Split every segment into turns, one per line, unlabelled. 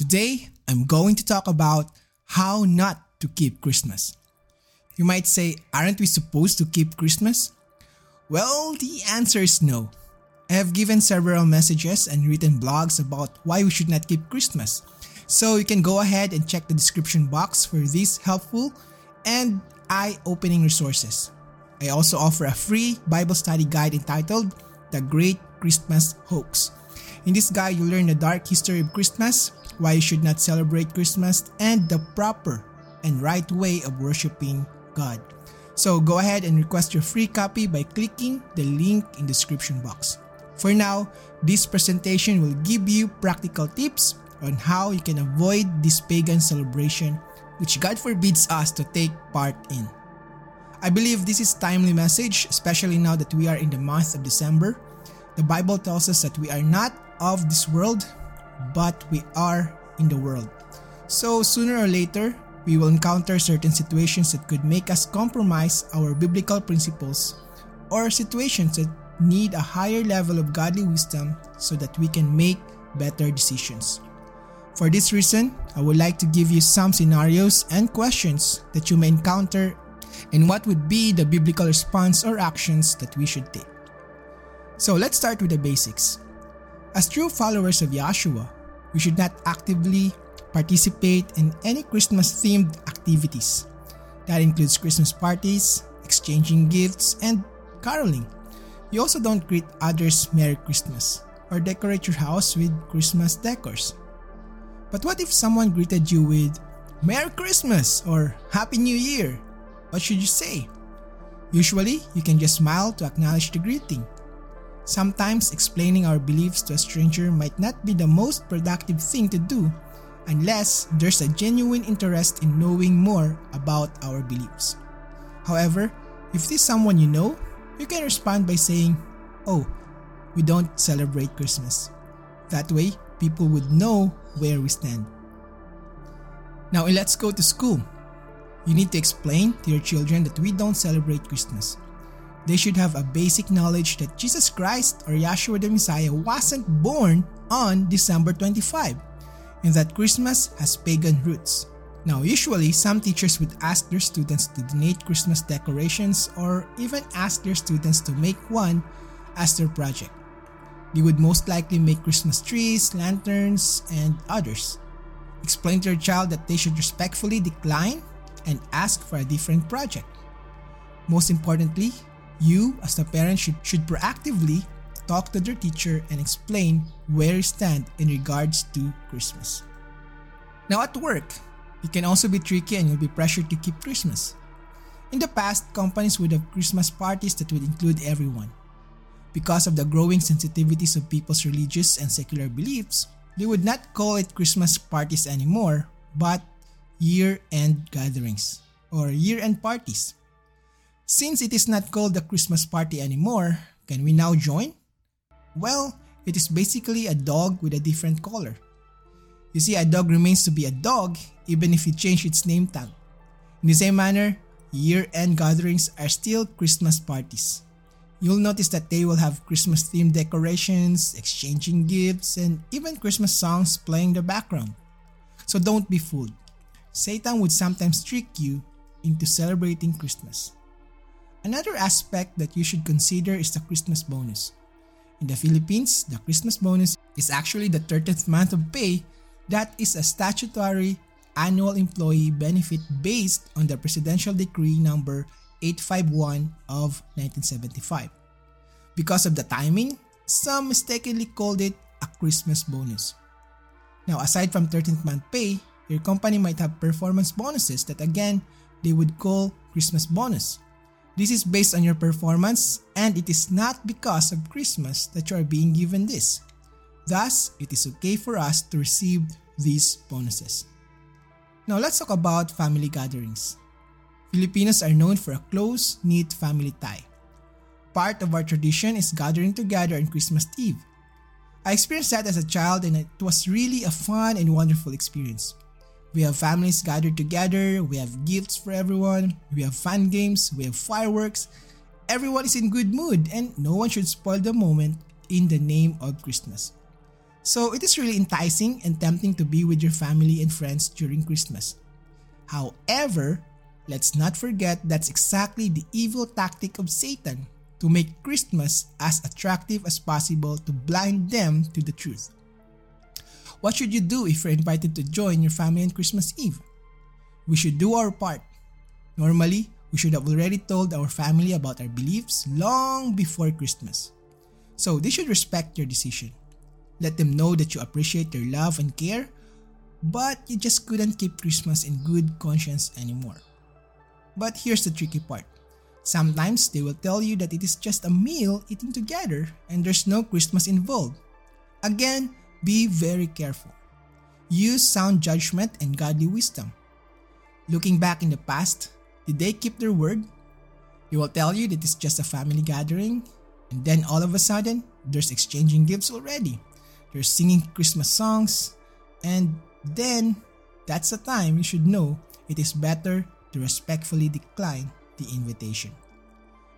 Today, I'm going to talk about how not to keep Christmas. You might say, aren't we supposed to keep Christmas? Well, the answer is no. I have given several messages and written blogs about why we should not keep Christmas. So you can go ahead and check the description box for these helpful and eye-opening resources. I also offer a free Bible study guide entitled The Great Christmas Hoax. In this guide, you'll learn the dark history of Christmas, why you should not celebrate Christmas, and the proper and right way of worshiping God. So go ahead and request your free copy by clicking the link in the description box. For now, this presentation will give you practical tips on how you can avoid this pagan celebration which God forbids us to take part in. I believe this is timely message especially now that we are in the month of December. The Bible tells us that we are not of this world but we are in the world. So sooner or later, we will encounter certain situations that could make us compromise our biblical principles or situations that need a higher level of godly wisdom so that we can make better decisions. For this reason, I would like to give you some scenarios and questions that you may encounter and what would be the biblical response or actions that we should take. So let's start with the basics. As true followers of Yahshua, we should not actively participate in any Christmas themed activities. That includes Christmas parties, exchanging gifts, and caroling. You also don't greet others Merry Christmas or decorate your house with Christmas decors. But what if someone greeted you with Merry Christmas or Happy New Year? What should you say? Usually, you can just smile to acknowledge the greeting. Sometimes explaining our beliefs to a stranger might not be the most productive thing to do unless there's a genuine interest in knowing more about our beliefs. However, if this is someone you know, you can respond by saying, Oh, we don't celebrate Christmas. That way, people would know where we stand. Now, let's go to school. You need to explain to your children that we don't celebrate Christmas. They should have a basic knowledge that Jesus Christ or Yahshua the Messiah wasn't born on December 25 and that Christmas has pagan roots. Now, usually, some teachers would ask their students to donate Christmas decorations or even ask their students to make one as their project. They would most likely make Christmas trees, lanterns, and others. Explain to your child that they should respectfully decline and ask for a different project. Most importantly, you as the parent should, should proactively talk to their teacher and explain where you stand in regards to Christmas. Now at work, it can also be tricky and you'll be pressured to keep Christmas. In the past, companies would have Christmas parties that would include everyone. Because of the growing sensitivities of people's religious and secular beliefs, they would not call it Christmas parties anymore, but year-end gatherings or year-end parties. Since it is not called the Christmas party anymore, can we now join? Well, it is basically a dog with a different color. You see, a dog remains to be a dog even if you change its name tag. In the same manner, year-end gatherings are still Christmas parties. You'll notice that they will have Christmas themed decorations, exchanging gifts, and even Christmas songs playing in the background. So don't be fooled. Satan would sometimes trick you into celebrating Christmas. Another aspect that you should consider is the Christmas bonus. In the Philippines, the Christmas bonus is actually the 13th month of pay that is a statutory annual employee benefit based on the Presidential Decree number 851 of 1975. Because of the timing, some mistakenly called it a Christmas bonus. Now, aside from 13th month pay, your company might have performance bonuses that again, they would call Christmas bonus. This is based on your performance and it is not because of Christmas that you are being given this. Thus, it is okay for us to receive these bonuses. Now let's talk about family gatherings. Filipinos are known for a close-knit family tie. Part of our tradition is gathering together on Christmas Eve. I experienced that as a child and it was really a fun and wonderful experience. We have families gathered together, we have gifts for everyone, we have fun games, we have fireworks. Everyone is in good mood and no one should spoil the moment in the name of Christmas. So it is really enticing and tempting to be with your family and friends during Christmas. However, let's not forget that's exactly the evil tactic of Satan to make Christmas as attractive as possible to blind them to the truth. What should you do if you're invited to join your family on Christmas Eve? We should do our part. Normally, we should have already told our family about our beliefs long before Christmas. So they should respect your decision. Let them know that you appreciate their love and care, but you just couldn't keep Christmas in good conscience anymore. But here's the tricky part. Sometimes they will tell you that it is just a meal eaten together and there's no Christmas involved. Again, be very careful. Use sound judgment and godly wisdom. Looking back in the past, did they keep their word? They will tell you that it's just a family gathering, and then all of a sudden, there's exchanging gifts already. They're singing Christmas songs, and then that's the time you should know it is better to respectfully decline the invitation.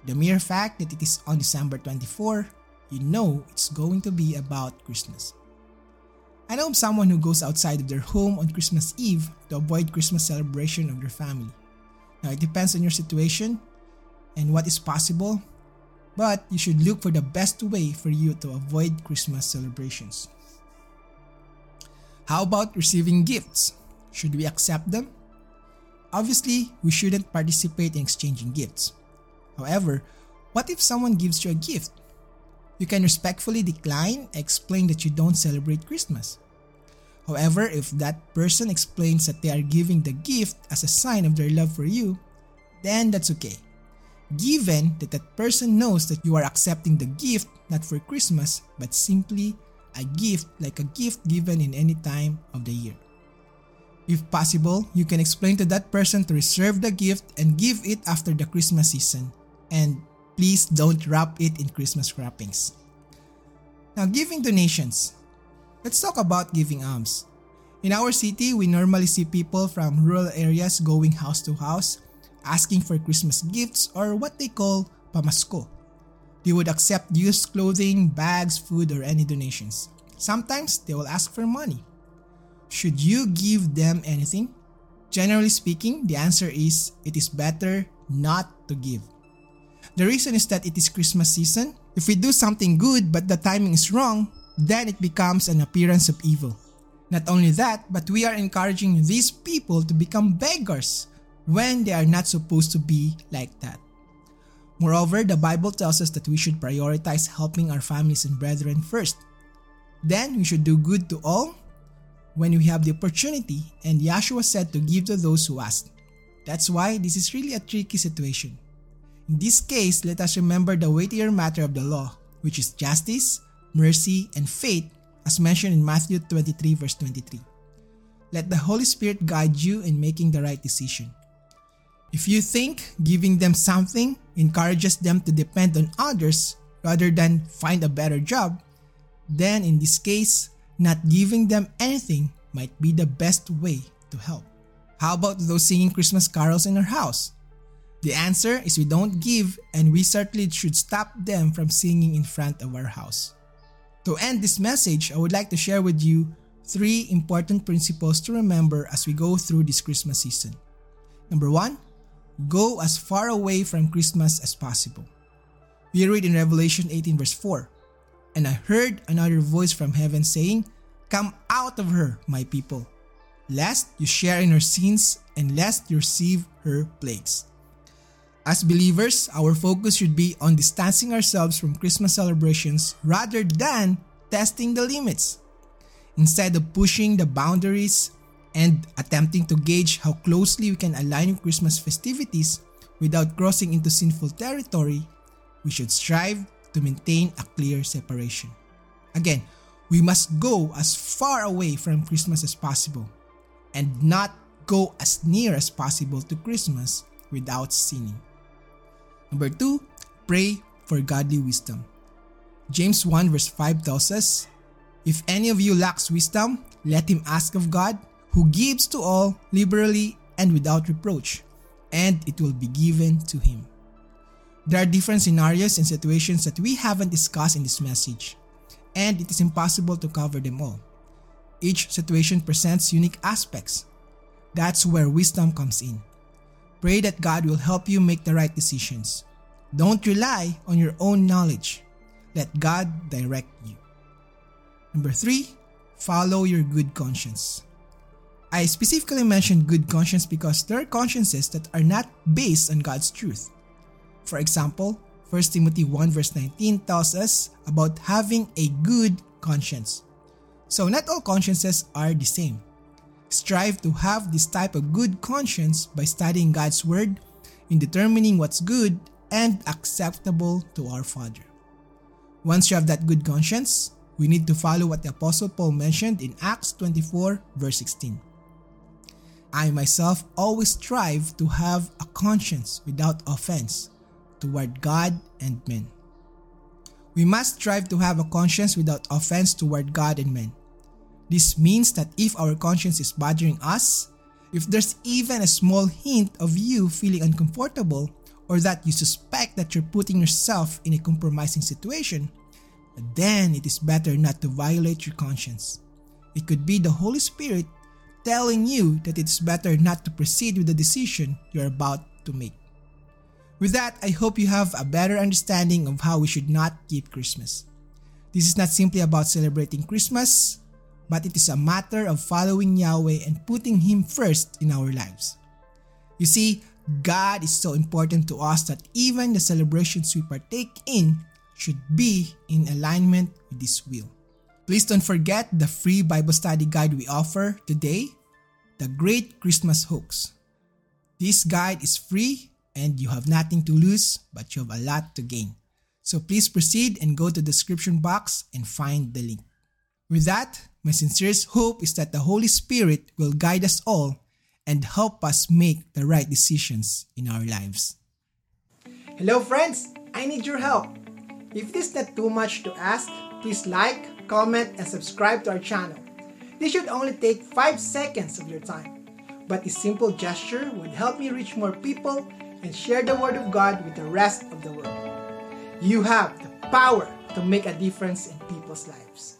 The mere fact that it is on December 24, you know it's going to be about Christmas. I know of someone who goes outside of their home on Christmas Eve to avoid Christmas celebration of their family. Now it depends on your situation and what is possible, but you should look for the best way for you to avoid Christmas celebrations. How about receiving gifts? Should we accept them? Obviously, we shouldn't participate in exchanging gifts. However, what if someone gives you a gift? You can respectfully decline explain that you don't celebrate Christmas. However, if that person explains that they are giving the gift as a sign of their love for you, then that's okay. Given that that person knows that you are accepting the gift not for Christmas but simply a gift like a gift given in any time of the year. If possible, you can explain to that person to reserve the gift and give it after the Christmas season. And please don't wrap it in Christmas wrappings. Now, giving donations. Let's talk about giving alms. In our city, we normally see people from rural areas going house to house asking for Christmas gifts or what they call pamasko. They would accept used clothing, bags, food, or any donations. Sometimes they will ask for money. Should you give them anything? Generally speaking, the answer is it is better not to give. The reason is that it is Christmas season. If we do something good but the timing is wrong, then it becomes an appearance of evil. Not only that, but we are encouraging these people to become beggars when they are not supposed to be like that. Moreover, the Bible tells us that we should prioritize helping our families and brethren first. Then we should do good to all when we have the opportunity and Yahshua said to give to those who ask. That's why this is really a tricky situation. In this case, let us remember the weightier matter of the law, which is justice, mercy, and faith as mentioned in Matthew 23 verse 23. Let the Holy Spirit guide you in making the right decision. If you think giving them something encourages them to depend on others rather than find a better job, then in this case, not giving them anything might be the best way to help. How about those singing Christmas carols in our house? The answer is we don't give and we certainly should stop them from singing in front of our house. To end this message, I would like to share with you three important principles to remember as we go through this Christmas season. Number one, go as far away from Christmas as possible. We read in Revelation 18 verse 4, And I heard another voice from heaven saying, Come out of her, my people, lest you share in her sins and lest you receive her plagues. As believers, our focus should be on distancing ourselves from Christmas celebrations rather than testing the limits. Instead of pushing the boundaries and attempting to gauge how closely we can align with Christmas festivities without crossing into sinful territory, we should strive to maintain a clear separation. Again, we must go as far away from Christmas as possible and not go as near as possible to Christmas without sinning. Number two, pray for godly wisdom. James 1 verse 5 tells us, If any of you lacks wisdom, let him ask of God, who gives to all liberally and without reproach, and it will be given to him. There are different scenarios and situations that we haven't discussed in this message. and it is impossible to cover them all. Each situation presents unique aspects. That's where wisdom comes in. Pray that God will help you make the right decisions. Don't rely on your own knowledge. Let God direct you. Number three, follow your good conscience. I specifically mentioned good conscience because there are consciences that are not based on God's truth. For example, 1 Timothy 1 verse 19 tells us about having a good conscience. So not all consciences are the same. Strive to have this type of good conscience by studying God's Word in determining what's good and acceptable to our Father. Once you have that good conscience, we need to follow what the Apostle Paul mentioned in Acts 24 verse 16. I myself always strive to have a conscience without offense toward God and men. We must strive to have a conscience without offense toward God and men. This means that if our conscience is bothering us, if there's even a small hint of you feeling uncomfortable, or that you suspect that you're putting yourself in a compromising situation, then it is better not to violate your conscience. It could be the Holy Spirit telling you that it's better not to proceed with the decision you're about to make. With that, I hope you have a better understanding of how we should not keep Christmas. This is not simply about celebrating Christmas, but it is a matter of following Yahweh and putting Him first in our lives. You see, God is so important to us that even the celebrations we partake in should be in alignment with His will. Please don't forget the free Bible study guide we offer today, The Great Christmas Hoax. This guide is free and you have nothing to lose, but you have a lot to gain. So please proceed and go to the description box and find the link. With that, my sincerest hope is that the Holy Spirit will guide us all and help us make the right decisions in our lives. Hello, friends! I need your help. If this is not too much to ask, please like, comment, and subscribe to our channel. This should only take 5 seconds of your time, but this simple gesture would help me reach more people and share the Word of God with the rest of the world. You have the power to make a difference in people's lives.